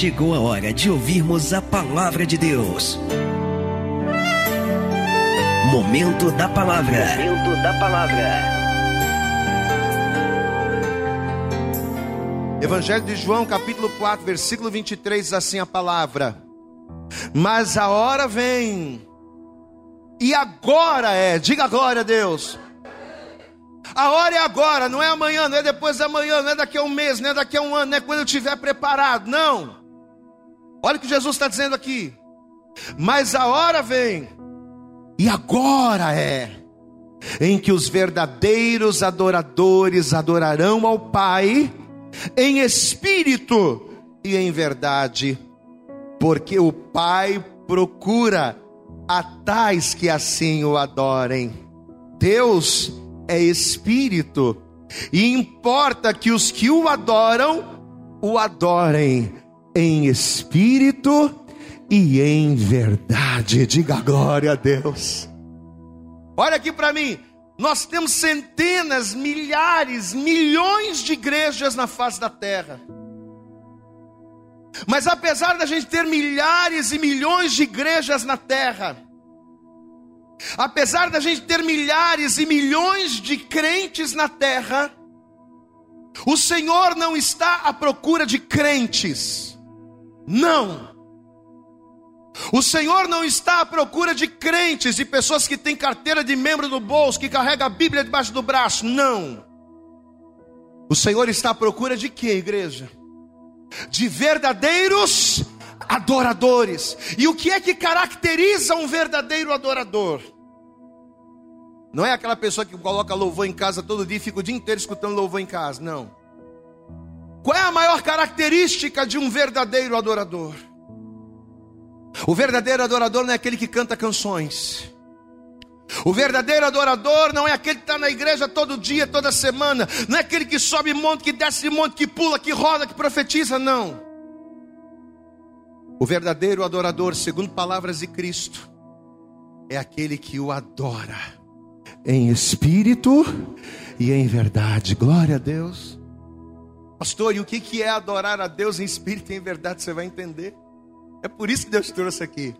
chegou a hora de ouvirmos a palavra de Deus. Momento da palavra. Momento da palavra. Evangelho de João, capítulo 4, versículo 23, diz assim a palavra: Mas a hora vem, e agora é, diga glória a Deus. A hora é agora, não é amanhã, não é depois da manhã, não é daqui a um mês, não é daqui a um ano, não é quando eu estiver preparado, não. Olha o que Jesus está dizendo aqui. Mas a hora vem, e agora é, em que os verdadeiros adoradores adorarão ao Pai, em espírito e em verdade, porque o Pai procura a tais que assim o adorem. Deus é espírito, e importa que os que o adoram, o adorem em espírito e em verdade. Diga glória a Deus. Olha aqui para mim. Nós temos centenas, milhares, milhões de igrejas na face da terra. Mas apesar da gente ter milhares e milhões de igrejas na terra, apesar da gente ter milhares e milhões de crentes na terra, o Senhor não está à procura de crentes. Não. O Senhor não está à procura de crentes e pessoas que têm carteira de membro no bolso, que carrega a Bíblia debaixo do braço. Não. O Senhor está à procura de quê, igreja? De verdadeiros adoradores. E o que é que caracteriza um verdadeiro adorador? Não é aquela pessoa que coloca louvor em casa todo dia e fica o dia inteiro escutando louvor em casa, não. Qual é a maior característica de um verdadeiro adorador? O verdadeiro adorador não é aquele que canta canções. O verdadeiro adorador não é aquele que está na igreja todo dia, toda semana. Não é aquele que sobe monte, que desce monte, que pula, que roda, que profetiza, não. O verdadeiro adorador, segundo palavras de Cristo, é aquele que o adora em espírito e em verdade. Glória a Deus. Pastor, e o que é adorar a Deus em espírito e em verdade? Você vai entender. É por isso que Deus trouxe aqui.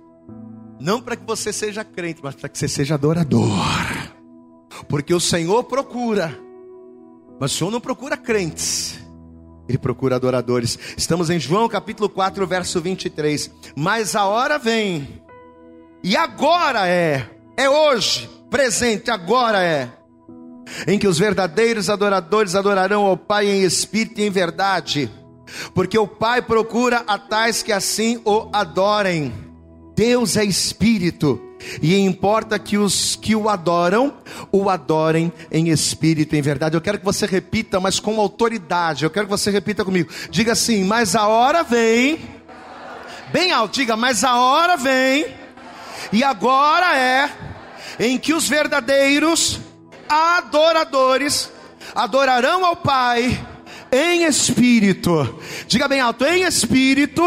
Não para que você seja crente, mas para que você seja adorador. Porque o Senhor procura, mas o Senhor não procura crentes, Ele procura adoradores. Estamos em João capítulo 4, verso 23. Mas a hora vem, e agora é, é hoje, presente, agora é, em que os verdadeiros adoradores adorarão ao Pai em espírito e em verdade porque o Pai procura a tais que assim o adorem. Deus é espírito, e importa que os que o adoram, o adorem em espírito e em verdade. Eu quero que você repita, mas com autoridade. Eu quero que você repita comigo. Diga assim: Mas a hora vem, bem alto, diga, mas a hora vem, e agora é, em que os verdadeiros adoradores adorarão ao Pai em espírito. Diga bem alto, em espírito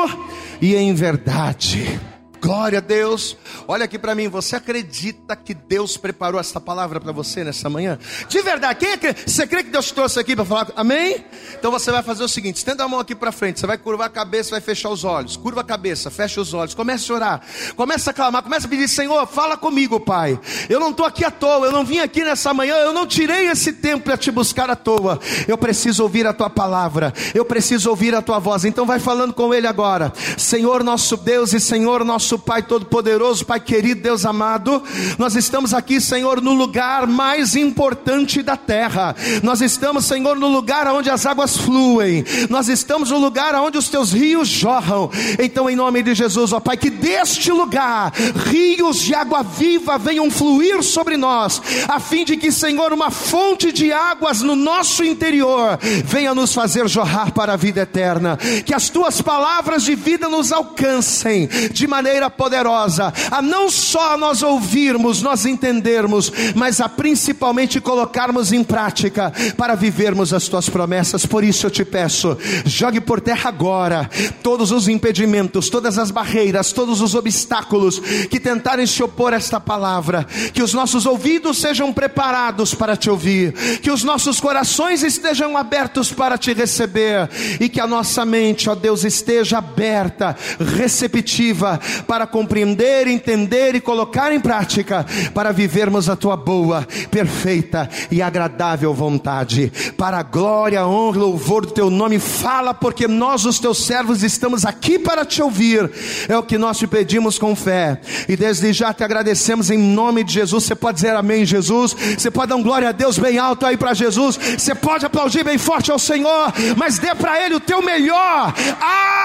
e em verdade. Glória a Deus. Olha aqui para mim, você acredita que Deus preparou essa palavra para você nessa manhã? De verdade, quem é que você crê que Deus trouxe aqui para falar? Amém? Então você vai fazer o seguinte: estenda a mão aqui para frente, você vai curvar a cabeça, vai fechar os olhos. Curva a cabeça, fecha os olhos, comece a orar, comece a clamar, comece a pedir: Senhor, fala comigo, Pai. Eu não estou aqui à toa, eu não vim aqui nessa manhã, eu não tirei esse tempo para te buscar à toa. Eu preciso ouvir a tua palavra, eu preciso ouvir a tua voz. Então vai falando com Ele agora, Senhor nosso Deus e Senhor nosso nosso Pai Todo-Poderoso, Pai querido, Deus amado, nós estamos aqui, Senhor, no lugar mais importante da terra. Nós estamos, Senhor, no lugar onde as águas fluem. Nós estamos no lugar onde os teus rios jorram. Então, em nome de Jesus, ó Pai, que deste lugar rios de água viva venham fluir sobre nós, a fim de que, Senhor, uma fonte de águas no nosso interior venha nos fazer jorrar para a vida eterna. Que as tuas palavras de vida nos alcancem de maneira maneira poderosa a não só nós ouvirmos, nós entendermos, mas a principalmente colocarmos em prática para vivermos as tuas promessas. Por isso eu te peço, jogue por terra agora todos os impedimentos, todas as barreiras, todos os obstáculos que tentarem se opor a esta palavra, que os nossos ouvidos sejam preparados para te ouvir, que os nossos corações estejam abertos para te receber e que a nossa mente, ó Deus, esteja aberta, receptiva para compreender, entender e colocar em prática para vivermos a tua boa, perfeita e agradável vontade. Para a glória, honra e louvor do teu nome, fala porque nós os teus servos estamos aqui para te ouvir. É o que nós te pedimos com fé. E desde já te agradecemos em nome de Jesus. Você pode dizer amém, Jesus. Você pode dar um glória a Deus bem alto aí para Jesus. Você pode aplaudir bem forte ao Senhor, mas dê para Ele o teu melhor.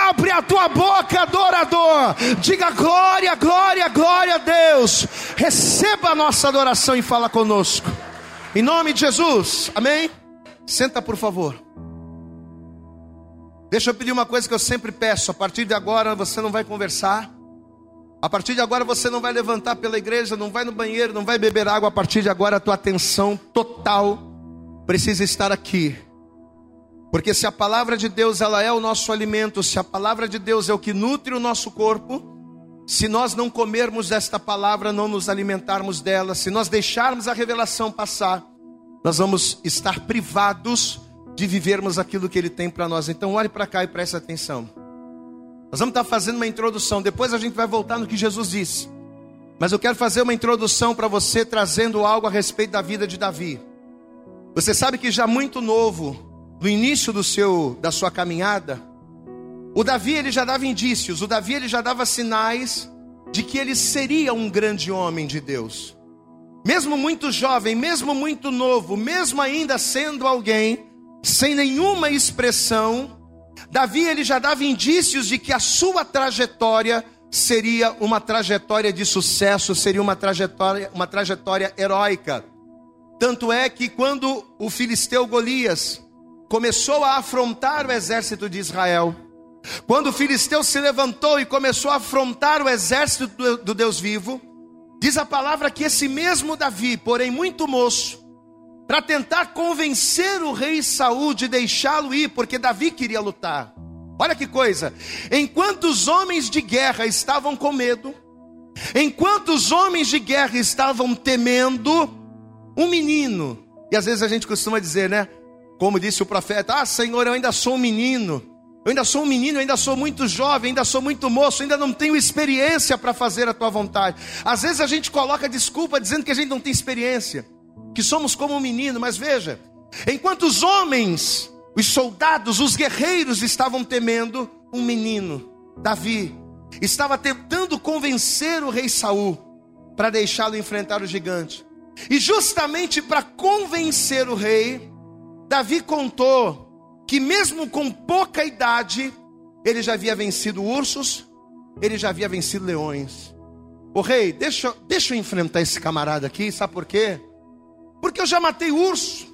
Abre a tua boca, adorador. Diga glória, glória, glória a Deus. Receba a nossa adoração e fala conosco. Em nome de Jesus. Amém. Senta, por favor. Deixa eu pedir uma coisa que eu sempre peço: a partir de agora você não vai conversar, a partir de agora você não vai levantar pela igreja, não vai no banheiro, não vai beber água. A partir de agora a tua atenção total precisa estar aqui. Porque se a palavra de Deus ela é o nosso alimento, se a palavra de Deus é o que nutre o nosso corpo, se nós não comermos desta palavra, não nos alimentarmos dela, se nós deixarmos a revelação passar, nós vamos estar privados de vivermos aquilo que Ele tem para nós. Então, olhe para cá e preste atenção. Nós vamos estar fazendo uma introdução, depois a gente vai voltar no que Jesus disse. Mas eu quero fazer uma introdução para você, trazendo algo a respeito da vida de Davi. Você sabe que já muito novo, no início do seu, da sua caminhada, o Davi ele já dava indícios, o Davi ele já dava sinais de que ele seria um grande homem de Deus. Mesmo muito jovem, mesmo muito novo, mesmo ainda sendo alguém sem nenhuma expressão, Davi ele já dava indícios de que a sua trajetória seria uma trajetória de sucesso, seria uma trajetória, uma trajetória heróica. Tanto é que quando o filisteu Golias começou a afrontar o exército de Israel, quando o filisteu se levantou e começou a afrontar o exército do, do Deus vivo, diz a palavra que esse mesmo Davi, porém muito moço, para tentar convencer o rei Saul de deixá-lo ir, porque Davi queria lutar. Olha que coisa! Enquanto os homens de guerra estavam com medo, enquanto os homens de guerra estavam temendo, um menino, e às vezes a gente costuma dizer, né? Como disse o profeta: Ah, Senhor, eu ainda sou um menino. Eu ainda sou um menino, ainda sou muito jovem, ainda sou muito moço, ainda não tenho experiência para fazer a tua vontade. Às vezes a gente coloca desculpa dizendo que a gente não tem experiência que somos como um menino, mas veja, enquanto os homens, os soldados, os guerreiros estavam temendo, um menino, Davi, estava tentando convencer o rei Saul para deixá-lo enfrentar o gigante. E justamente para convencer o rei, Davi contou que mesmo com pouca idade, ele já havia vencido ursos, ele já havia vencido leões. O rei, deixa, deixa eu enfrentar esse camarada aqui, sabe por quê? Porque eu já matei urso.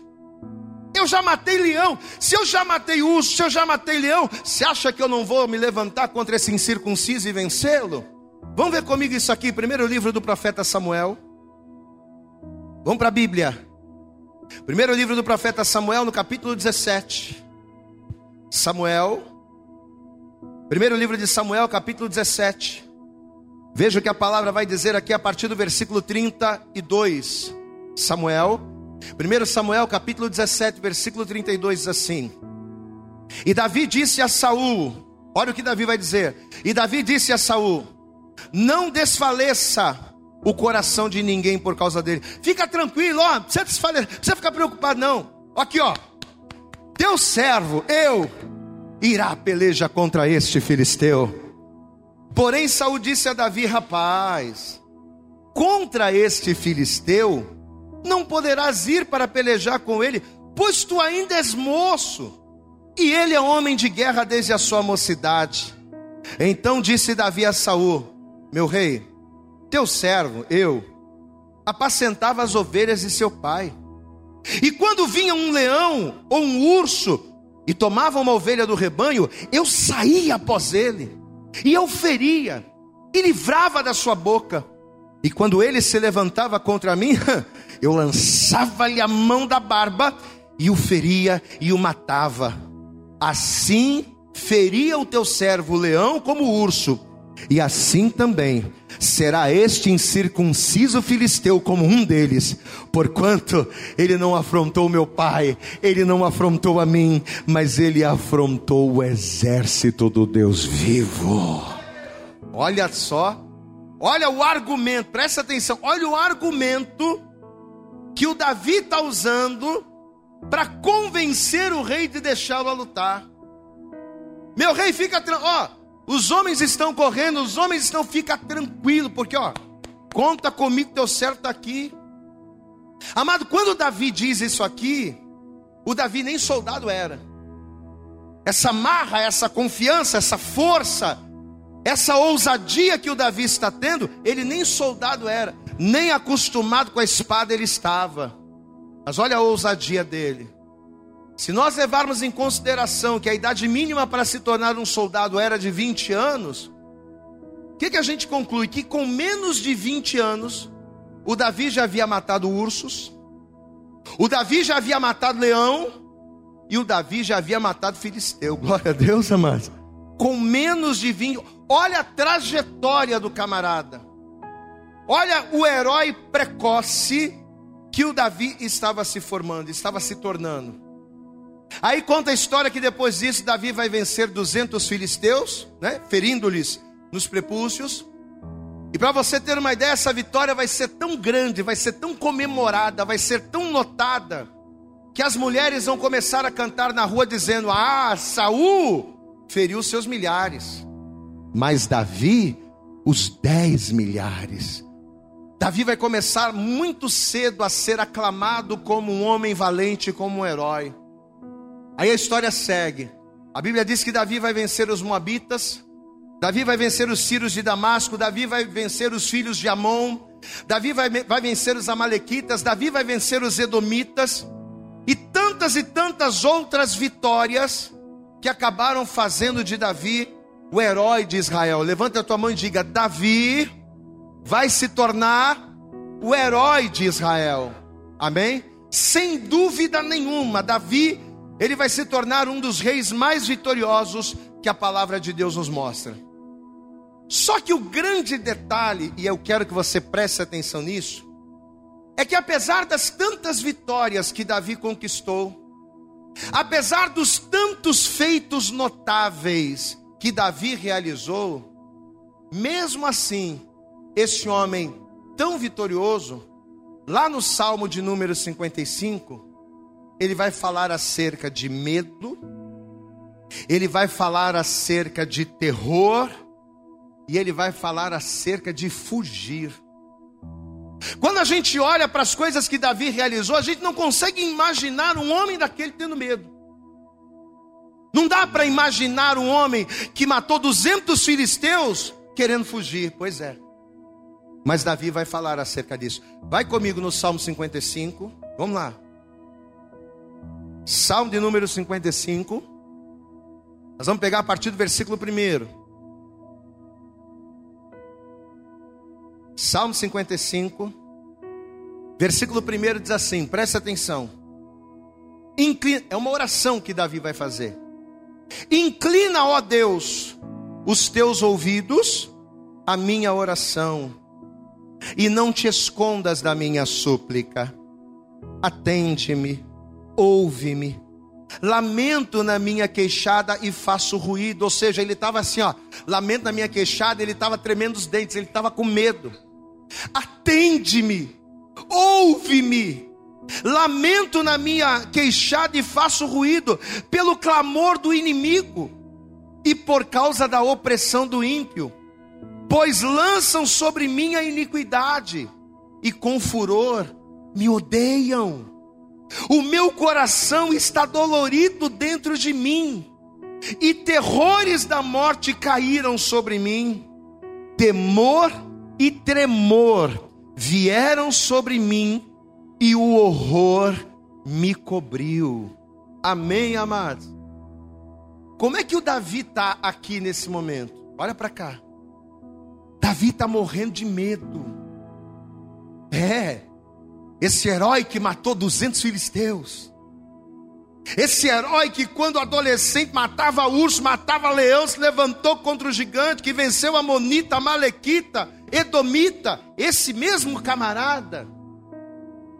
Eu já matei leão. Se eu já matei urso, se eu já matei leão, você acha que eu não vou me levantar contra esse incircunciso e vencê-lo? Vamos ver comigo isso aqui, primeiro livro do profeta Samuel. Vamos para a Bíblia. Primeiro livro do profeta Samuel, no capítulo 17. Samuel. Primeiro livro de Samuel, capítulo 17. Veja o que a palavra vai dizer aqui a partir do versículo 32. Samuel, 1 Samuel capítulo 17, versículo 32 diz assim: E Davi disse a Saul, olha o que Davi vai dizer. E Davi disse a Saul: Não desfaleça o coração de ninguém por causa dele. Fica tranquilo, ó, não precisa, desfalecer, não precisa ficar preocupado não. Aqui, ó. Teu servo, eu irá peleja contra este filisteu. Porém Saul disse a Davi: Rapaz, contra este filisteu não poderás ir para pelejar com ele, pois tu ainda és moço, e ele é homem de guerra desde a sua mocidade. Então disse Davi a Saul: Meu rei, teu servo, eu, apacentava as ovelhas de seu pai. E quando vinha um leão ou um urso e tomava uma ovelha do rebanho, eu saía após ele, e eu feria, e livrava da sua boca. E quando ele se levantava contra mim, eu lançava-lhe a mão da barba e o feria e o matava. Assim feria o teu servo o leão como o urso, e assim também será este incircunciso filisteu como um deles, porquanto ele não afrontou meu pai, ele não afrontou a mim, mas ele afrontou o exército do Deus vivo. Olha só, olha o argumento, presta atenção, olha o argumento que o Davi está usando para convencer o rei de deixá-lo a lutar. Meu rei, fica ó, os homens estão correndo, os homens estão, fica tranquilo, porque ó, conta comigo, teu certo está aqui. Amado, quando Davi diz isso aqui, o Davi nem soldado era. Essa marra, essa confiança, essa força, essa ousadia que o Davi está tendo, ele nem soldado era, nem acostumado com a espada ele estava. Mas olha a ousadia dele. Se nós levarmos em consideração que a idade mínima para se tornar um soldado era de 20 anos, o que, que a gente conclui? Que com menos de 20 anos, o Davi já havia matado ursos, o Davi já havia matado leão, e o Davi já havia matado filisteu. Glória a Deus, amados. Com menos de 20, olha a trajetória do camarada. Olha o herói precoce que o Davi estava se formando, estava se tornando. Aí conta a história que depois disso Davi vai vencer 200 filisteus, né, ferindo-lhes nos prepúcios. E para você ter uma ideia, essa vitória vai ser tão grande, vai ser tão comemorada, vai ser tão notada, que as mulheres vão começar a cantar na rua dizendo: "Ah, Saul feriu seus milhares, mas Davi os dez milhares." Davi vai começar muito cedo a ser aclamado como um homem valente, como um herói. Aí a história segue. A Bíblia diz que Davi vai vencer os Moabitas, Davi vai vencer os sírios de Damasco, Davi vai vencer os filhos de Amon, Davi vai, vai vencer os Amalequitas, Davi vai vencer os Edomitas, e tantas e tantas outras vitórias que acabaram fazendo de Davi o herói de Israel. Levanta a tua mão e diga: Davi vai se tornar o herói de Israel. Amém? Sem dúvida nenhuma, Davi, ele vai se tornar um dos reis mais vitoriosos que a palavra de Deus nos mostra. Só que o grande detalhe, e eu quero que você preste atenção nisso, é que apesar das tantas vitórias que Davi conquistou, apesar dos tantos feitos notáveis que Davi realizou, mesmo assim, esse homem tão vitorioso, lá no Salmo de número 55, ele vai falar acerca de medo, ele vai falar acerca de terror, e ele vai falar acerca de fugir. Quando a gente olha para as coisas que Davi realizou, a gente não consegue imaginar um homem daquele tendo medo. Não dá para imaginar um homem que matou 200 filisteus querendo fugir. Pois é. Mas Davi vai falar acerca disso. Vai comigo no Salmo 55. Vamos lá. Salmo de número 55. Nós vamos pegar a partir do versículo 1. Salmo 55. Versículo 1 diz assim: presta atenção. Inclina, é uma oração que Davi vai fazer. Inclina, ó Deus, os teus ouvidos à minha oração e não te escondas da minha súplica. Atende-me, ouve-me. Lamento na minha queixada e faço ruído. Ou seja, ele estava assim, ó. Lamento na minha queixada, ele estava tremendo os dentes, ele estava com medo. Atende-me, ouve-me. Lamento na minha queixada e faço ruído pelo clamor do inimigo e por causa da opressão do ímpio pois lançam sobre mim a iniquidade, e com furor me odeiam. O meu coração está dolorido dentro de mim, e terrores da morte caíram sobre mim. Temor e tremor vieram sobre mim, e o horror me cobriu. Amém, amados? Como é que o Davi está aqui nesse momento? Olha para cá. Davi está morrendo de medo. É, esse herói que matou 200 filisteus. Esse herói que, quando adolescente, matava urso, matava leão, se levantou contra o gigante, que venceu a Monita, a Malequita, Edomita, esse mesmo camarada,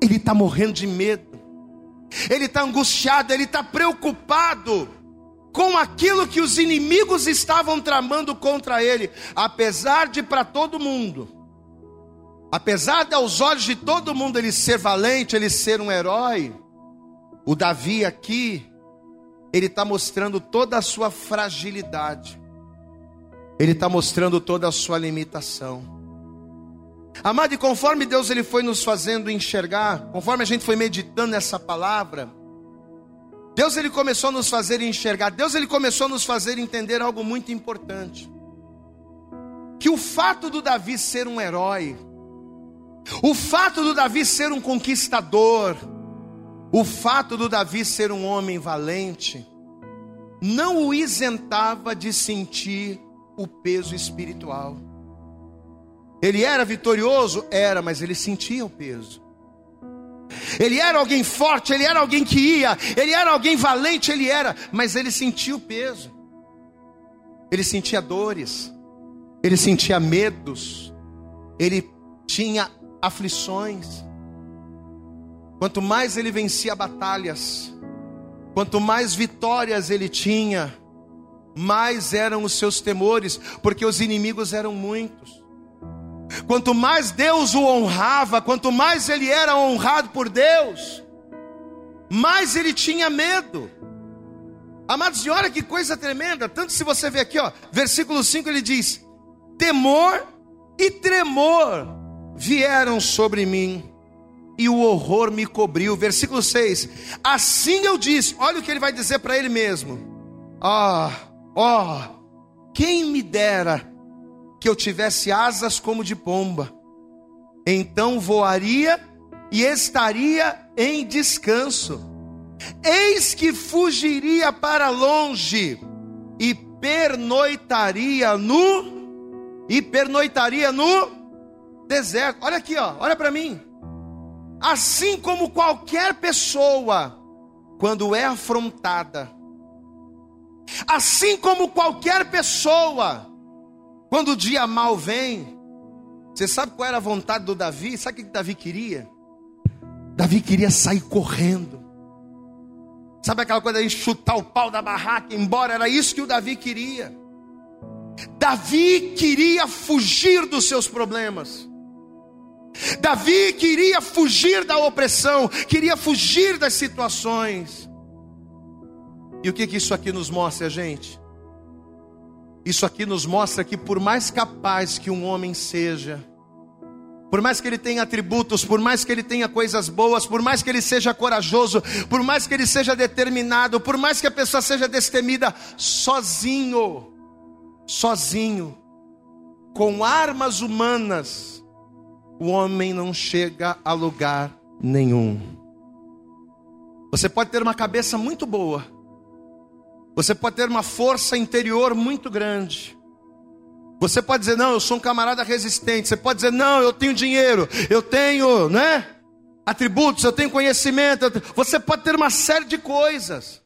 ele está morrendo de medo, ele está angustiado, ele está preocupado com aquilo que os inimigos estavam tramando contra ele, apesar de para todo mundo, apesar de aos olhos de todo mundo ele ser valente, ele ser um herói, o Davi aqui, ele está mostrando toda a sua fragilidade, ele está mostrando toda a sua limitação. Amado, e conforme Deus ele foi nos fazendo enxergar, conforme a gente foi meditando nessa palavra, Deus ele começou a nos fazer enxergar, Deus ele começou a nos fazer entender algo muito importante. Que o fato do Davi ser um herói, o fato do Davi ser um conquistador, o fato do Davi ser um homem valente, não o isentava de sentir o peso espiritual. Ele era vitorioso? Era, mas ele sentia o peso. Ele era alguém forte, ele era alguém que ia, ele era alguém valente, ele era, mas ele sentia o peso. Ele sentia dores, ele sentia medos, ele tinha aflições. Quanto mais ele vencia batalhas, quanto mais vitórias ele tinha, mais eram os seus temores, porque os inimigos eram muitos. Quanto mais Deus o honrava, quanto mais ele era honrado por Deus, mais ele tinha medo. Amados, e olha que coisa tremenda. Tanto se você ver aqui, ó, versículo 5 ele diz: Temor e tremor vieram sobre mim, e o horror me cobriu. Versículo 6: Assim eu disse, olha o que ele vai dizer para ele mesmo: Ah, ó, oh, quem me dera que eu tivesse asas como de pomba, então voaria e estaria em descanso. Eis que fugiria para longe e pernoitaria no e pernoitaria no deserto. Olha aqui, ó, olha para mim. Assim como qualquer pessoa quando é afrontada, assim como qualquer pessoa quando o dia mal vem, você sabe qual era a vontade do Davi? Sabe o que Davi queria? Davi queria sair correndo. Sabe aquela coisa de chutar o pau da barraca, embora era isso que o Davi queria. Davi queria fugir dos seus problemas. Davi queria fugir da opressão, queria fugir das situações. E o que, que isso aqui nos mostra, gente? Isso aqui nos mostra que, por mais capaz que um homem seja, por mais que ele tenha atributos, por mais que ele tenha coisas boas, por mais que ele seja corajoso, por mais que ele seja determinado, por mais que a pessoa seja destemida, sozinho, sozinho, com armas humanas, o homem não chega a lugar nenhum. Você pode ter uma cabeça muito boa, você pode ter uma força interior muito grande. Você pode dizer, não, eu sou um camarada resistente. Você pode dizer, não, eu tenho dinheiro, eu tenho, né? Atributos, eu tenho conhecimento. Você pode ter uma série de coisas.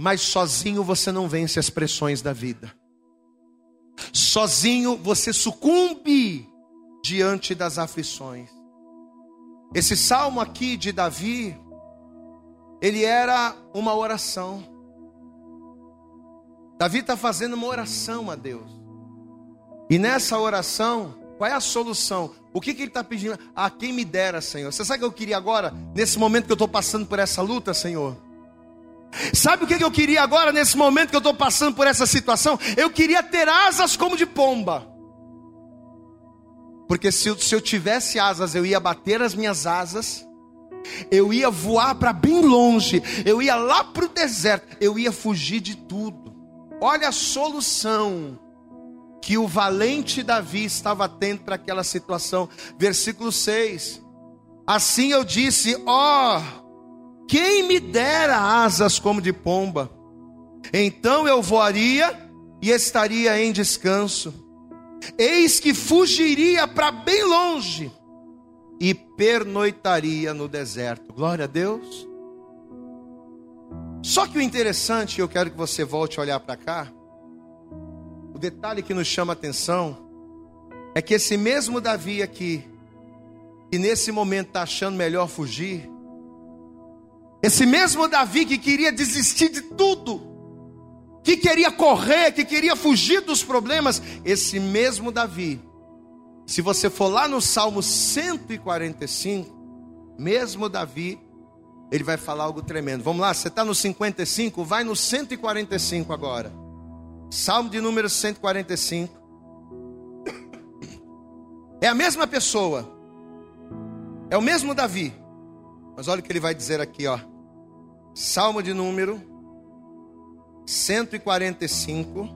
Mas sozinho você não vence as pressões da vida. Sozinho você sucumbe diante das aflições. Esse salmo aqui de Davi, ele era uma oração. Davi está fazendo uma oração a Deus. E nessa oração, qual é a solução? O que, que ele está pedindo? A quem me dera, Senhor. Você sabe o que eu queria agora, nesse momento que eu estou passando por essa luta, Senhor? Sabe o que, que eu queria agora, nesse momento que eu estou passando por essa situação? Eu queria ter asas como de pomba. Porque se eu, se eu tivesse asas, eu ia bater as minhas asas, eu ia voar para bem longe, eu ia lá para o deserto, eu ia fugir de tudo. Olha a solução que o valente Davi estava tendo para aquela situação. Versículo 6. Assim eu disse: Ó, oh, quem me dera asas como de pomba, então eu voaria e estaria em descanso. Eis que fugiria para bem longe e pernoitaria no deserto. Glória a Deus. Só que o interessante, eu quero que você volte a olhar para cá. O detalhe que nos chama a atenção é que esse mesmo Davi aqui, que nesse momento está achando melhor fugir, esse mesmo Davi que queria desistir de tudo, que queria correr, que queria fugir dos problemas, esse mesmo Davi, se você for lá no Salmo 145, mesmo Davi, ele vai falar algo tremendo. Vamos lá, você está no 55, vai no 145 agora. Salmo de número 145. É a mesma pessoa, é o mesmo Davi, mas olha o que ele vai dizer aqui, ó. Salmo de número 145.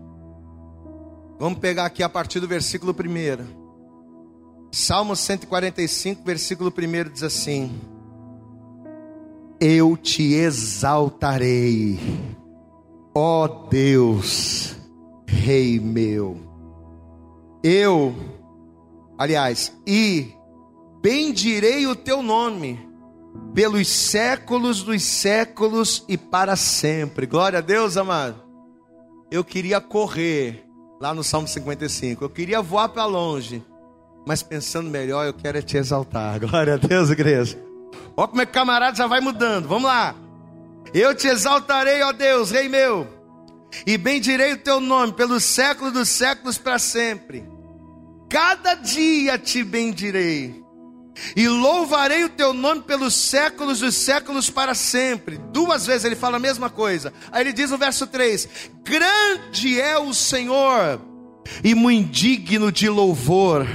Vamos pegar aqui a partir do versículo 1. Salmo 145, versículo 1 diz assim: Eu te exaltarei, ó Deus, Rei meu. Eu, aliás, e bendirei o teu nome pelos séculos dos séculos e para sempre. Glória a Deus, amado. Eu queria correr lá no Salmo 55. Eu queria voar para longe. Mas pensando melhor, eu quero é te exaltar. Glória a Deus, igreja. Olha como é que o camarada já vai mudando. Vamos lá. Eu te exaltarei, ó Deus, Rei meu, e bendirei o teu nome pelos séculos dos séculos para sempre. Cada dia te bendirei e louvarei o teu nome pelos séculos dos séculos para sempre. Duas vezes ele fala a mesma coisa. Aí ele diz no verso 3: Grande é o Senhor e muito digno de louvor.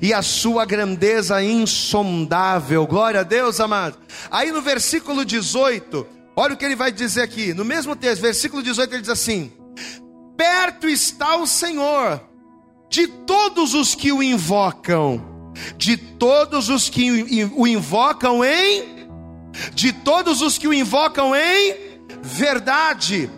E a sua grandeza insondável, glória a Deus, amado. Aí no versículo 18, olha o que ele vai dizer aqui, no mesmo texto, versículo 18, ele diz assim: Perto está o Senhor de todos os que o invocam de todos os que o invocam em de todos os que o invocam em verdade.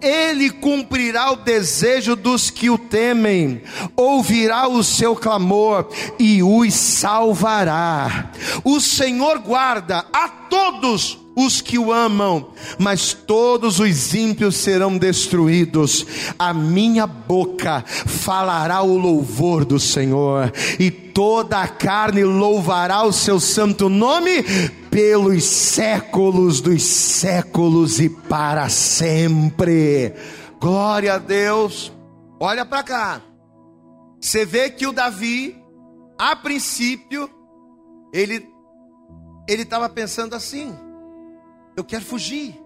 Ele cumprirá o desejo dos que o temem, ouvirá o seu clamor e os salvará. O Senhor guarda a todos os que o amam, mas todos os ímpios serão destruídos. A minha boca falará o louvor do Senhor, e toda a carne louvará o seu santo nome pelos séculos dos séculos e para sempre. Glória a Deus. Olha para cá. Você vê que o Davi, a princípio, ele ele estava pensando assim: eu quero fugir.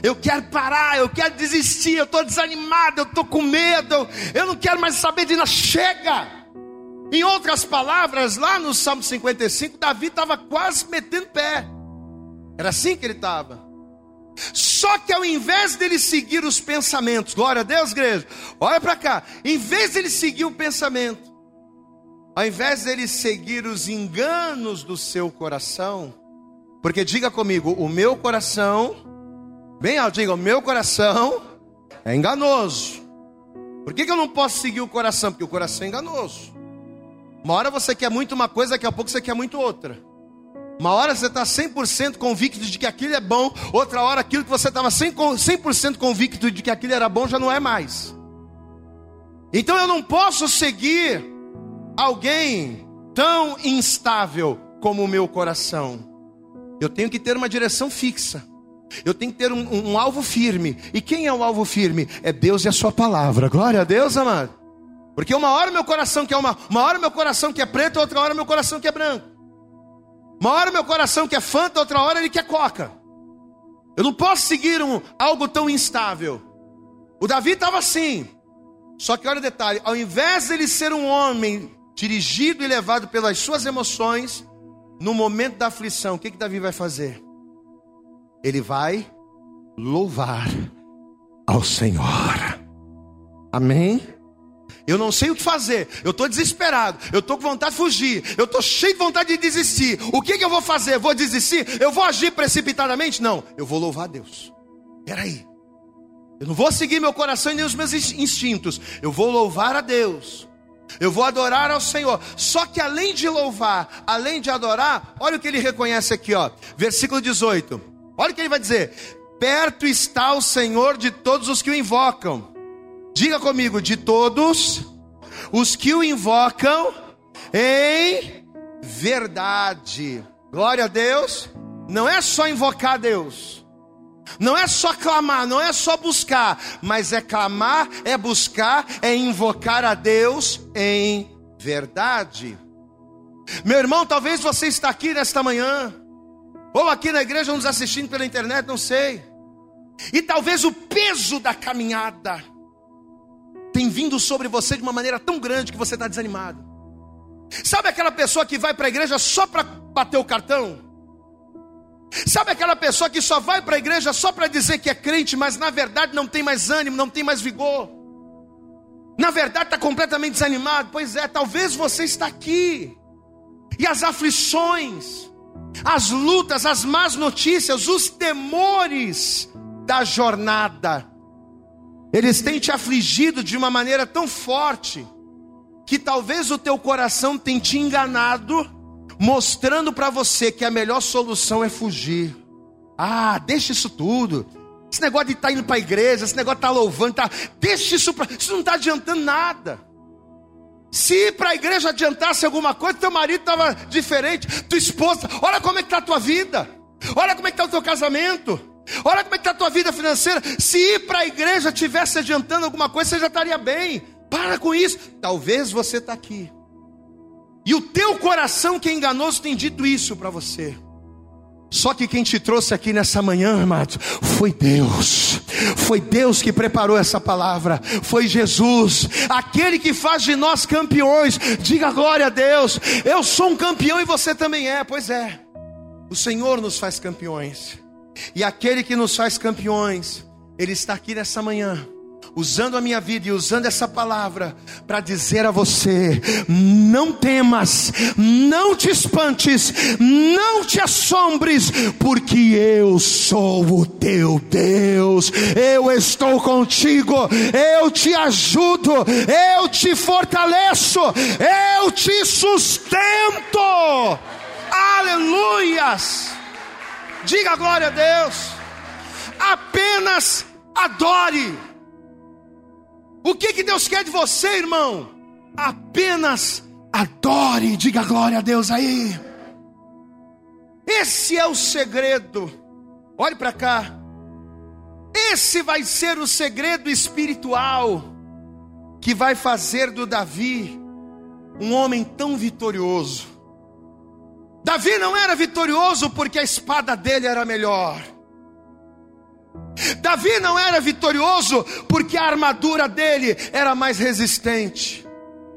Eu quero parar, eu quero desistir, eu estou desanimado, eu estou com medo, eu não quero mais saber de nada. Chega! Em outras palavras, lá no Salmo 55, Davi estava quase metendo pé. Era assim que ele estava. Só que ao invés dele seguir os pensamentos, glória a Deus, igreja, olha para cá, em vez dele seguir o pensamento, ao invés dele seguir os enganos do seu coração, porque diga comigo, o meu coração, bem alto, diga, o meu coração é enganoso. Por que, que eu não posso seguir o coração? Porque o coração é enganoso. Uma hora você quer muito uma coisa, daqui a pouco você quer muito outra. Uma hora você está 100% convicto de que aquilo é bom, outra hora aquilo que você estava 100% convicto de que aquilo era bom já não é mais. Então eu não posso seguir alguém tão instável como o meu coração. Eu tenho que ter uma direção fixa. Eu tenho que ter um, um, alvo firme. E quem é o alvo firme? É Deus e a sua palavra. Glória a Deus, amado. Porque uma hora meu coração quer uma, uma hora meu coração quer preto, outra hora meu coração quer branco. Uma hora meu coração quer fanta, outra hora ele quer coca. Eu não posso seguir um, algo tão instável. O Davi estava assim. Só que olha o detalhe: ao invés dele ser um homem dirigido e levado pelas suas emoções, no momento da aflição, o que, que Davi vai fazer? Ele vai louvar ao Senhor. Amém? Eu não sei o que fazer, eu estou desesperado, eu estou com vontade de fugir, eu estou cheio de vontade de desistir. O que, que eu vou fazer? Vou desistir? Eu vou agir precipitadamente? Não, eu vou louvar a Deus. Peraí, eu não vou seguir meu coração e nem os meus instintos, eu vou louvar a Deus. Eu vou adorar ao Senhor. Só que além de louvar, além de adorar, olha o que ele reconhece aqui, ó. Versículo 18. Olha o que ele vai dizer: Perto está o Senhor de todos os que o invocam. Diga comigo, de todos os que o invocam em verdade. Glória a Deus. Não é só invocar a Deus. Não é só clamar, não é só buscar, mas é clamar, é buscar, é invocar a Deus em verdade. Meu irmão, talvez você está aqui nesta manhã, ou aqui na igreja nos assistindo pela internet, não sei. E talvez o peso da caminhada tem vindo sobre você de uma maneira tão grande que você está desanimado. Sabe aquela pessoa que vai para a igreja só para bater o cartão? Sabe aquela pessoa que só vai para a igreja só para dizer que é crente, mas na verdade não tem mais ânimo, não tem mais vigor? Na verdade está completamente desanimado? Pois é, talvez você está aqui. E as aflições, as lutas, as más notícias, os temores da jornada, eles têm te afligido de uma maneira tão forte que talvez o teu coração tenha te enganado, mostrando para você que a melhor solução é fugir. Ah, deixa isso tudo. Esse negócio de estar tá indo para a igreja, esse negócio de estar tá louvando, tá, deixa isso para. Isso não está adiantando nada. Se ir para a igreja adiantasse alguma coisa, teu marido estava diferente, tua esposa, olha como é que está a tua vida, olha como é que está o teu casamento, olha como é está a tua vida financeira. Se ir para a igreja tivesse adiantando alguma coisa, você já estaria bem. Para com isso. Talvez você está aqui. E o teu coração que é enganoso tem dito isso para você. Só que quem te trouxe aqui nessa manhã, amado, foi Deus. Foi Deus que preparou essa palavra. Foi Jesus, aquele que faz de nós campeões. Diga glória a Deus. Eu sou um campeão e você também é. Pois é. O Senhor nos faz campeões. E aquele que nos faz campeões, ele está aqui nessa manhã usando a minha vida e usando essa palavra para dizer a você: não temas, não te espantes, não te assombres, porque eu sou o teu Deus, eu estou contigo, eu te ajudo, eu te fortaleço, eu te sustento. Aleluias! Diga glória a Deus. Apenas adore. O que, que Deus quer de você, irmão? Apenas adore, diga glória a Deus aí. Esse é o segredo. Olhe para cá. Esse vai ser o segredo espiritual que vai fazer do Davi um homem tão vitorioso. Davi não era vitorioso porque a espada dele era melhor. Davi não era vitorioso porque a armadura dele era mais resistente,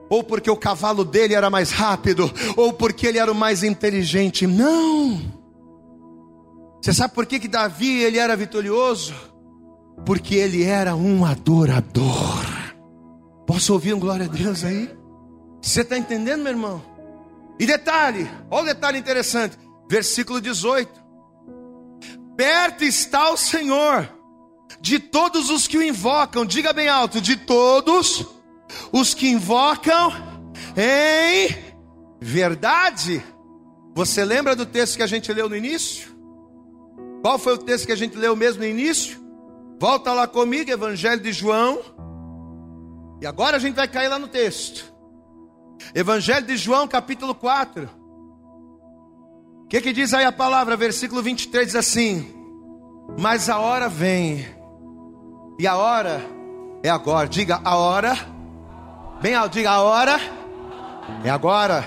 ou porque o cavalo dele era mais rápido, ou porque ele era o mais inteligente. Não. Você sabe por que, que Davi ele era vitorioso? Porque ele era um adorador. Posso ouvir um glória a Deus aí? Você está entendendo, meu irmão? E detalhe, olha o detalhe interessante, versículo 18: Perto está o Senhor de todos os que o invocam, diga bem alto, de todos os que invocam em verdade. Você lembra do texto que a gente leu no início? Qual foi o texto que a gente leu mesmo no início? Volta lá comigo, Evangelho de João. E agora a gente vai cair lá no texto. Evangelho de João, capítulo 4. O que, que diz aí a palavra? Versículo 23 diz assim: Mas a hora vem e a hora é agora. Diga a hora. Bem alto, diga a hora. É agora.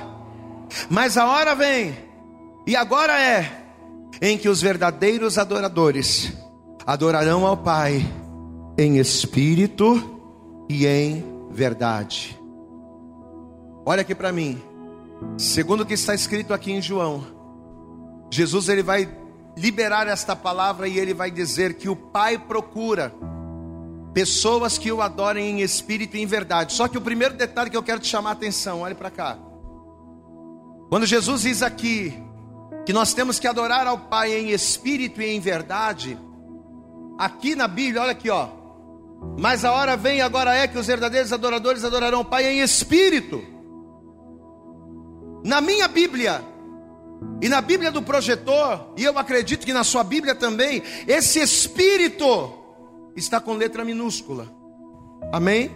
Mas a hora vem. E agora é em que os verdadeiros adoradores adorarão ao Pai em espírito e em verdade. Olha aqui para mim. Segundo o que está escrito aqui em João, Jesus ele vai liberar esta palavra e ele vai dizer que o Pai procura Pessoas que o adorem em espírito e em verdade. Só que o primeiro detalhe que eu quero te chamar a atenção, olhe para cá. Quando Jesus diz aqui que nós temos que adorar ao Pai em espírito e em verdade, aqui na Bíblia, olha aqui, ó. Mas a hora vem, agora é que os verdadeiros adoradores adorarão o Pai em espírito. Na minha Bíblia, e na Bíblia do projetor, e eu acredito que na sua Bíblia também, esse espírito está com letra minúscula. Amém?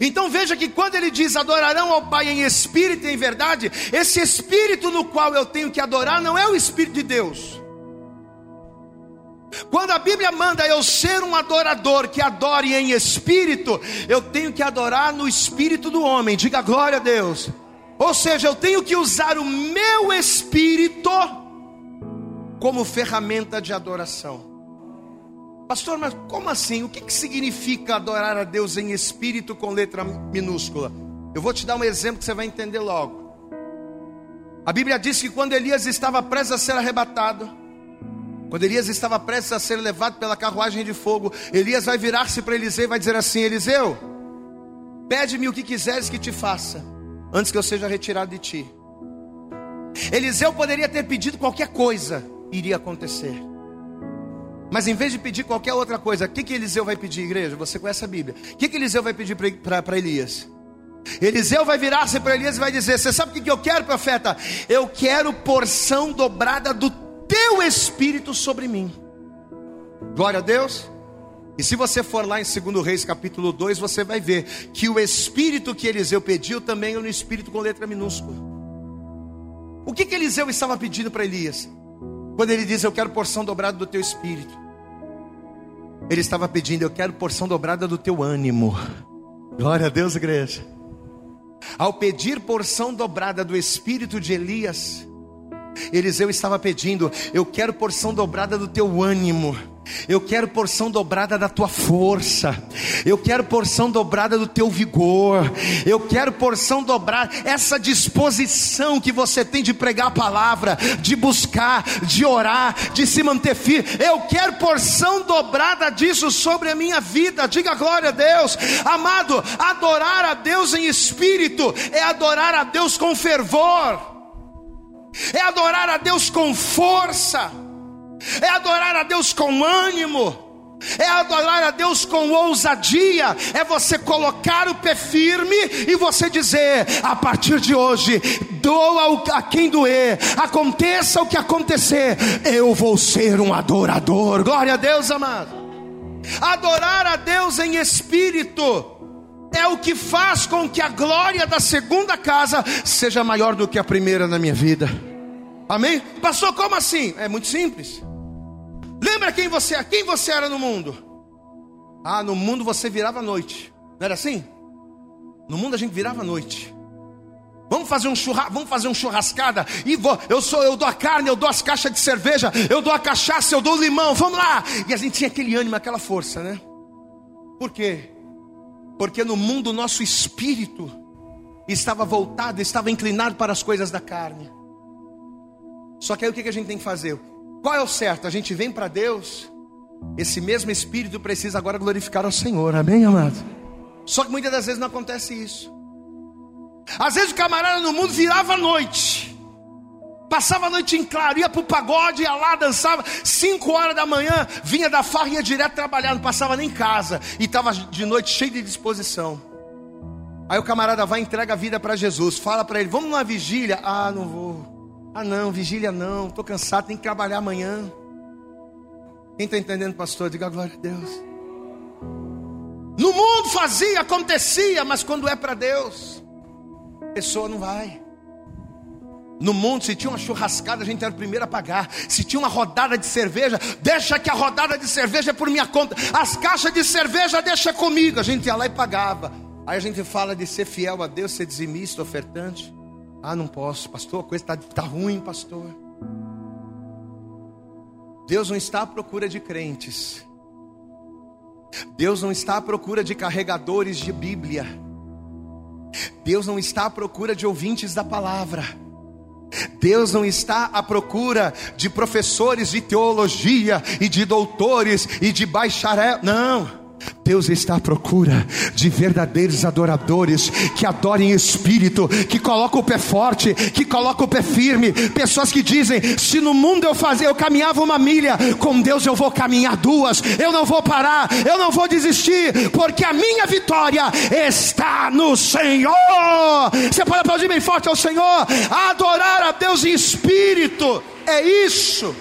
Então veja que quando ele diz adorarão ao Pai em espírito e em verdade, esse espírito no qual eu tenho que adorar não é o espírito de Deus. Quando a Bíblia manda eu ser um adorador que adore em espírito, eu tenho que adorar no espírito do homem. Diga glória a Deus. Ou seja, eu tenho que usar o meu espírito como ferramenta de adoração. Pastor, mas como assim? O que, que significa adorar a Deus em espírito com letra minúscula? Eu vou te dar um exemplo que você vai entender logo. A Bíblia diz que quando Elias estava prestes a ser arrebatado, quando Elias estava prestes a ser levado pela carruagem de fogo, Elias vai virar-se para Eliseu e vai dizer assim: Eliseu, pede-me o que quiseres que te faça, antes que eu seja retirado de ti. Eliseu poderia ter pedido qualquer coisa, iria acontecer. Mas em vez de pedir qualquer outra coisa, o que, que Eliseu vai pedir, igreja? Você conhece a Bíblia. O que, que Eliseu vai pedir para Elias? Eliseu vai virar-se para Elias e vai dizer: Você sabe o que, que eu quero, profeta? Eu quero porção dobrada do teu espírito sobre mim. Glória a Deus. E se você for lá em 2 Reis capítulo 2, você vai ver que o espírito que Eliseu pediu também é um espírito com letra minúscula. O que, que Eliseu estava pedindo para Elias? Quando ele diz: Eu quero porção dobrada do teu espírito. Ele estava pedindo: Eu quero porção dobrada do teu ânimo. Glória a Deus, igreja. Ao pedir porção dobrada do espírito de Elias, Eliseu estava pedindo: Eu quero porção dobrada do teu ânimo. Eu quero porção dobrada da tua força. Eu quero porção dobrada do teu vigor. Eu quero porção dobrada essa disposição que você tem de pregar a palavra, de buscar, de orar, de se manter firme. Eu quero porção dobrada disso sobre a minha vida. Diga glória a Deus. Amado, adorar a Deus em espírito é adorar a Deus com fervor. É adorar a Deus com força é adorar a Deus com ânimo, é adorar a Deus com ousadia, é você colocar o pé firme e você dizer: a partir de hoje, doa a quem doer, aconteça o que acontecer, eu vou ser um adorador. Glória a Deus, amado. Adorar a Deus em espírito é o que faz com que a glória da segunda casa seja maior do que a primeira na minha vida. Amém? Pastor, como assim? É muito simples. Lembra quem você é? Quem você era no mundo? Ah, no mundo você virava noite. Não era assim? No mundo a gente virava noite. Vamos fazer um churra, vamos fazer um churrascada e vou, eu sou, eu dou a carne, eu dou as caixas de cerveja, eu dou a cachaça, eu dou o limão, vamos lá. E a gente tinha aquele ânimo, aquela força, né? Por quê? Porque no mundo o nosso espírito estava voltado, estava inclinado para as coisas da carne. Só que aí o que a gente tem que fazer? Qual é o certo? A gente vem para Deus, esse mesmo Espírito precisa agora glorificar ao Senhor, amém, amado? Só que muitas das vezes não acontece isso. Às vezes o camarada no mundo virava a noite, passava a noite em claro, ia para o pagode, ia lá, dançava, cinco horas da manhã, vinha da farra, ia direto trabalhar, não passava nem em casa, e estava de noite cheio de disposição. Aí o camarada vai entrega a vida para Jesus, fala para ele: Vamos numa vigília? Ah, não vou. Ah, não, vigília não, estou cansado, tenho que trabalhar amanhã. Quem está entendendo, pastor? Diga glória a Deus. No mundo fazia, acontecia, mas quando é para Deus, a pessoa não vai. No mundo, se tinha uma churrascada, a gente era o primeiro a pagar. Se tinha uma rodada de cerveja, deixa que a rodada de cerveja é por minha conta. As caixas de cerveja deixa comigo. A gente ia lá e pagava. Aí a gente fala de ser fiel a Deus, ser dizimista, ofertante. Ah, não posso, pastor, a coisa está tá ruim, pastor. Deus não está à procura de crentes. Deus não está à procura de carregadores de Bíblia. Deus não está à procura de ouvintes da palavra. Deus não está à procura de professores de teologia e de doutores e de bacharel. Não. Deus está à procura de verdadeiros adoradores que adorem em espírito, que colocam o pé forte, que colocam o pé firme. Pessoas que dizem: se no mundo eu fazer, eu caminhava uma milha, com Deus eu vou caminhar duas. Eu não vou parar, eu não vou desistir, porque a minha vitória está no Senhor. Você pode aplaudir bem forte ao Senhor, adorar a Deus em espírito. É isso.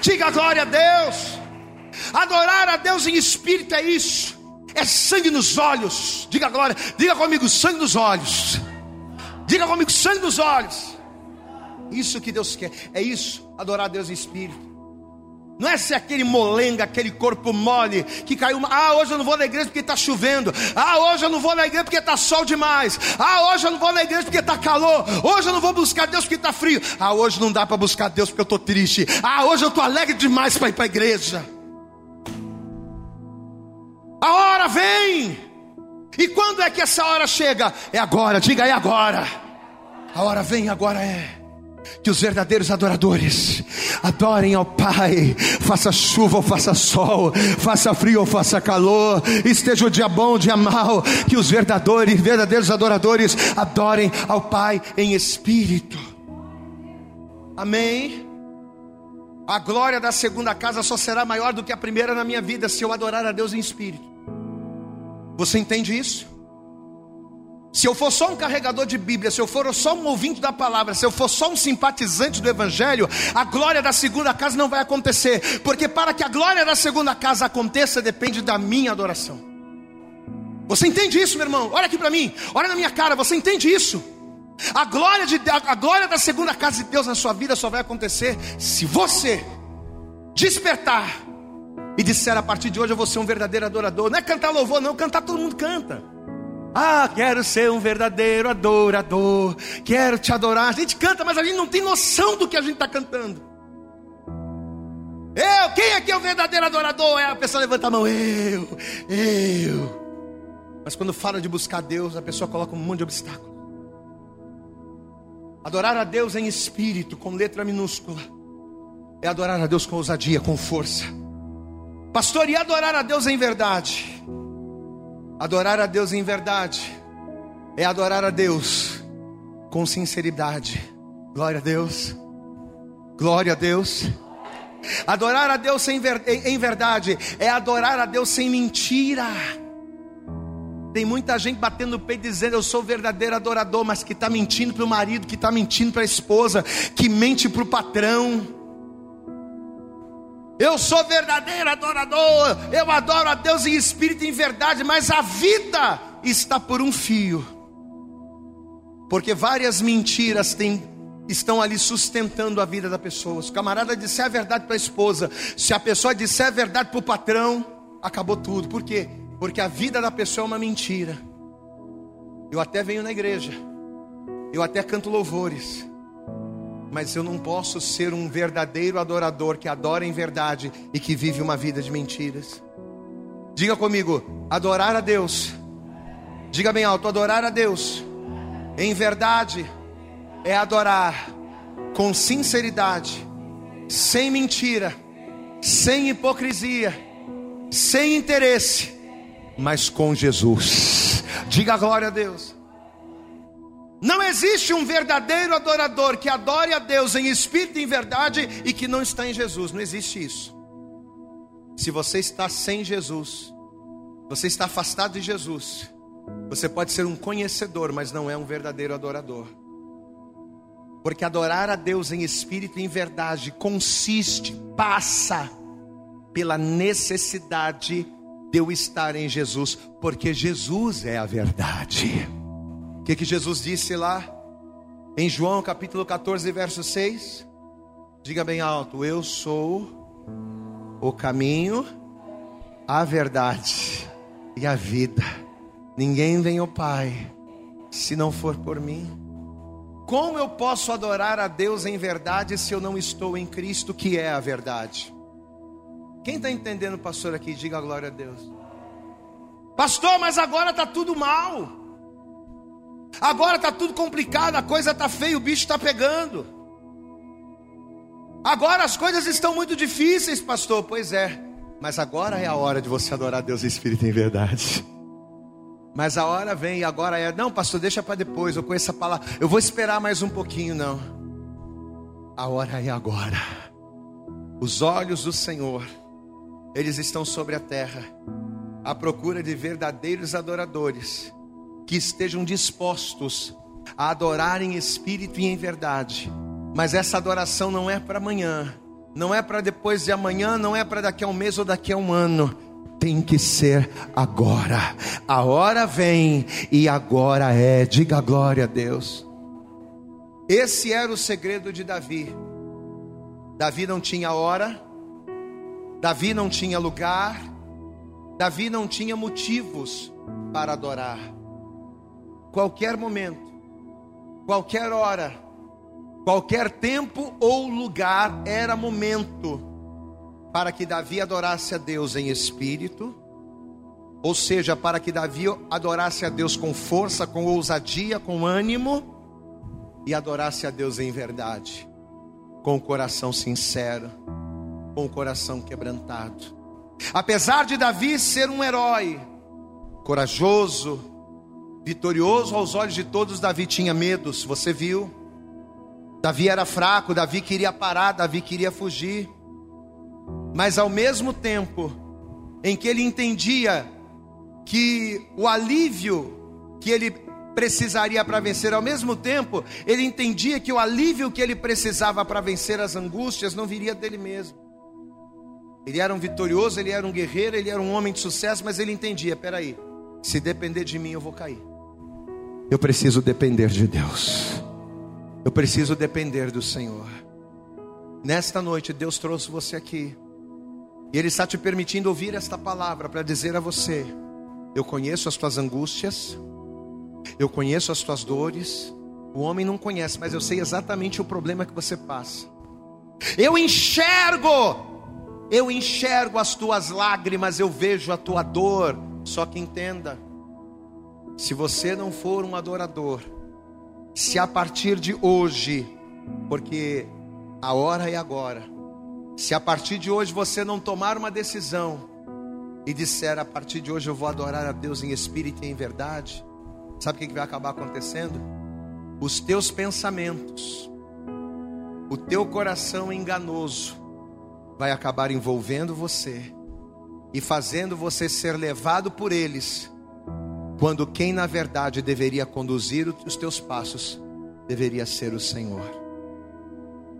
Diga glória a Deus. Adorar a Deus em espírito é isso. É sangue nos olhos. Diga agora, diga comigo, sangue nos olhos. Diga comigo, sangue nos olhos. Isso que Deus quer. É isso, adorar a Deus em espírito. Não é ser aquele molenga, aquele corpo mole que caiu. Ah, hoje eu não vou na igreja porque está chovendo. Ah, hoje eu não vou na igreja porque está sol demais. Ah, hoje eu não vou na igreja porque está calor. Hoje eu não vou buscar Deus porque está frio. Ah, hoje não dá para buscar Deus porque eu estou triste. Ah, hoje eu estou alegre demais para ir para a igreja. A hora vem. E quando é que essa hora chega? É agora, diga é agora. A hora vem, agora é. Que os verdadeiros adoradores adorem ao Pai, faça chuva ou faça sol, faça frio ou faça calor, esteja o dia bom, o dia mal. Que os verdadeiros, verdadeiros adoradores adorem ao Pai em espírito. Amém. A glória da segunda casa só será maior do que a primeira na minha vida se eu adorar a Deus em espírito. Você entende isso? Se eu for só um carregador de Bíblia, se eu for só um ouvinte da palavra, se eu for só um simpatizante do Evangelho, a glória da segunda casa não vai acontecer, porque para que a glória da segunda casa aconteça, depende da minha adoração. Você entende isso, meu irmão? Olha aqui para mim, olha na minha cara, você entende isso? A glória, de, a glória da segunda casa de Deus na sua vida só vai acontecer se você despertar e disser a partir de hoje eu vou ser um verdadeiro adorador. Não é cantar louvor, não, cantar todo mundo canta. Ah, quero ser um verdadeiro adorador, quero te adorar. A gente canta, mas a gente não tem noção do que a gente está cantando. Eu, quem aqui é o verdadeiro adorador? É a pessoa levanta a mão, eu, eu. Mas quando fala de buscar Deus, a pessoa coloca um monte de obstáculos. Adorar a Deus em espírito, com letra minúscula, é adorar a Deus com ousadia, com força. Pastor, e adorar a Deus em verdade? Adorar a Deus em verdade é adorar a Deus com sinceridade. Glória a Deus. Glória a Deus. Adorar a Deus em, em verdade é adorar a Deus sem mentira. Tem muita gente batendo no peito dizendo eu sou verdadeiro adorador, mas que está mentindo para o marido, que está mentindo para a esposa, que mente para o patrão. Eu sou verdadeiro adorador, eu adoro a Deus em espírito e em verdade, mas a vida está por um fio, porque várias mentiras têm, estão ali sustentando a vida da pessoa. Se o camarada disser a verdade para a esposa, se a pessoa disser a verdade para o patrão, acabou tudo. Por quê? Porque a vida da pessoa é uma mentira. Eu até venho na igreja, eu até canto louvores, mas eu não posso ser um verdadeiro adorador que adora em verdade e que vive uma vida de mentiras. Diga comigo, adorar a Deus. Diga bem alto, adorar a Deus em verdade é adorar com sinceridade, sem mentira, sem hipocrisia, sem interesse, mas com Jesus. Diga glória a Deus. Não existe um verdadeiro adorador que adore a Deus em espírito e em verdade e que não está em Jesus. Não existe isso. Se você está sem Jesus, você está afastado de Jesus, você pode ser um conhecedor, mas não é um verdadeiro adorador. Porque adorar a Deus em espírito e em verdade consiste, passa pela necessidade de eu estar em Jesus, porque Jesus é a verdade. Que, que Jesus disse lá em João capítulo 14, verso 6? Diga bem alto: Eu sou o caminho, a verdade e a vida. Ninguém vem ao Pai se não for por mim. Como eu posso adorar a Deus em verdade se eu não estou em Cristo, que é a verdade? Quem está entendendo, pastor, aqui? Diga a glória a Deus. Pastor, mas agora está tudo mal. Agora está tudo complicado, a coisa está feia, o bicho está pegando. Agora as coisas estão muito difíceis, pastor. Pois é, Mas agora é a hora de você adorar Deus em espírito e em verdade. Mas a hora vem e agora é. Não, pastor, deixa para depois. Eu conheço a palavra. Eu vou esperar mais um pouquinho, não. A hora é agora. Os olhos do Senhor, eles estão sobre a terra, à procura de verdadeiros adoradores que estejam dispostos a adorar em espírito e em verdade. Mas essa adoração não é para amanhã, não é para depois de amanhã, não é para daqui a um mês ou daqui a um ano. Tem que ser agora. A hora vem e agora é. Diga glória a Deus. Esse era o segredo de Davi. Davi não tinha hora, Davi não tinha lugar, Davi não tinha motivos para adorar. Qualquer momento, qualquer hora, qualquer tempo ou lugar era momento para que Davi adorasse a Deus em espírito, ou seja, para que Davi adorasse a Deus com força, com ousadia, com ânimo e adorasse a Deus em verdade com o coração sincero, com o coração quebrantado. Apesar de Davi ser um herói, corajoso, vitorioso aos olhos de todos, Davi tinha medos, você viu? Davi era fraco, Davi queria parar, Davi queria fugir. Mas ao mesmo tempo em que ele entendia que o alívio que ele precisaria para vencer. Ao mesmo tempo, ele entendia que o alívio que ele precisava para vencer as angústias não viria dele mesmo. Ele era um vitorioso, ele era um guerreiro, ele era um homem de sucesso, mas ele entendia: peraí, se depender de mim, eu vou cair. Eu preciso depender de Deus. Eu preciso depender do Senhor. Nesta noite, Deus trouxe você aqui. E Ele está te permitindo ouvir esta palavra para dizer a você: Eu conheço as tuas angústias, eu conheço as tuas dores. O homem não conhece, mas eu sei exatamente o problema que você passa. Eu enxergo, eu enxergo as tuas lágrimas, eu vejo a tua dor. Só que entenda: se você não for um adorador, se a partir de hoje, porque a hora é agora, se a partir de hoje você não tomar uma decisão e disser a partir de hoje eu vou adorar a Deus em espírito e em verdade, Sabe o que vai acabar acontecendo? Os teus pensamentos, o teu coração enganoso, vai acabar envolvendo você e fazendo você ser levado por eles, quando quem na verdade deveria conduzir os teus passos deveria ser o Senhor.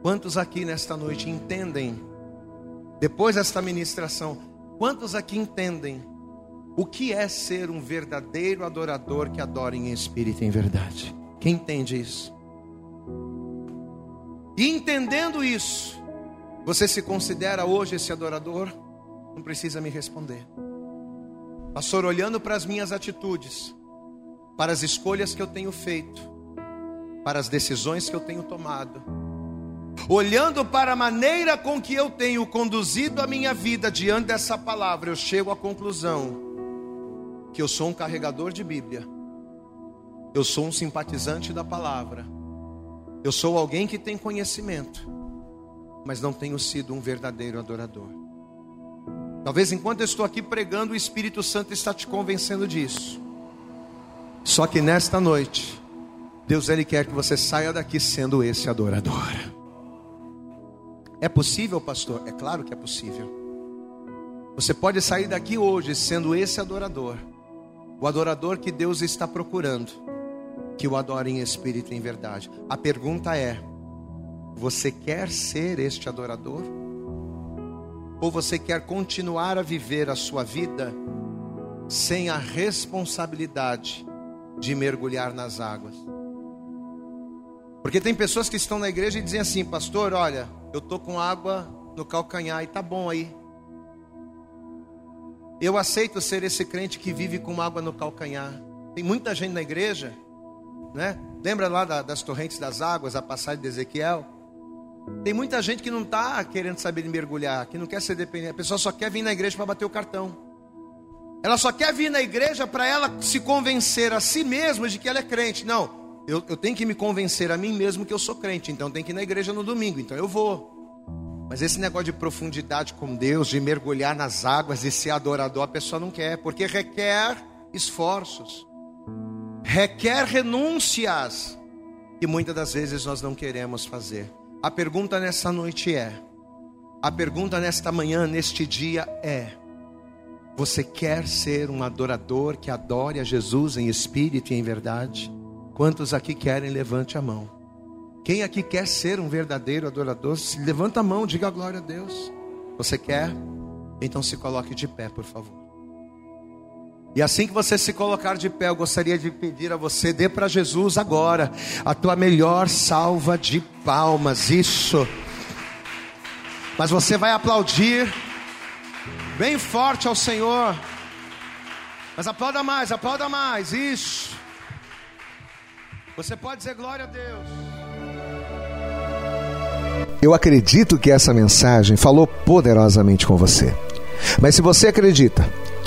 Quantos aqui nesta noite entendem, depois desta ministração, quantos aqui entendem o que é ser um verdadeiro adorador que adora em espírito e em verdade? Quem entende isso? E entendendo isso, você se considera hoje esse adorador? Não precisa me responder. Pastor, olhando para as minhas atitudes, para as escolhas que eu tenho feito, para as decisões que eu tenho tomado, olhando para a maneira com que eu tenho conduzido a minha vida diante dessa palavra, eu chego à conclusão que eu sou um carregador de Bíblia, eu sou um simpatizante da palavra, eu sou alguém que tem conhecimento, mas não tenho sido um verdadeiro adorador. Talvez enquanto eu estou aqui pregando, o Espírito Santo está te convencendo disso. Só que nesta noite, Deus ele quer que você saia daqui sendo esse adorador. É possível, pastor? É claro que é possível. Você pode sair daqui hoje sendo esse adorador o adorador que Deus está procurando, que o adore em espírito e em verdade. A pergunta é: você quer ser este adorador? Ou você quer continuar a viver a sua vida sem a responsabilidade de mergulhar nas águas? Porque tem pessoas que estão na igreja e dizem assim, pastor, olha, eu tô com água no calcanhar e tá bom aí. Eu aceito ser esse crente que vive com água no calcanhar. Tem muita gente na igreja, né? Lembra lá das torrentes das águas, a passagem de Ezequiel? Tem muita gente que não está querendo saber de mergulhar, que não quer ser dependente. A pessoa só quer vir na igreja para bater o cartão. Ela só quer vir na igreja para ela se convencer a si mesma de que ela é crente. Não, eu, eu tenho que me convencer a mim mesmo que eu sou crente. Então tenho que ir na igreja no domingo. Então eu vou. Mas esse negócio de profundidade com Deus, de mergulhar nas águas e ser adorador, a pessoa não quer, porque requer esforços, requer renúncias, que muitas das vezes nós não queremos fazer. A pergunta nessa noite é: a pergunta nesta manhã, neste dia é: você quer ser um adorador que adore a Jesus em espírito e em verdade? Quantos aqui querem, levante a mão. Quem aqui quer ser um verdadeiro adorador, levanta a mão, diga a glória a Deus. Você quer? Então se coloque de pé, por favor. E assim que você se colocar de pé, eu gostaria de pedir a você, dê para Jesus agora a tua melhor salva de palmas. Isso. Mas você vai aplaudir bem forte ao Senhor. Mas aplauda mais, aplauda mais. Isso. Você pode dizer glória a Deus. Eu acredito que essa mensagem falou poderosamente com você. Mas se você acredita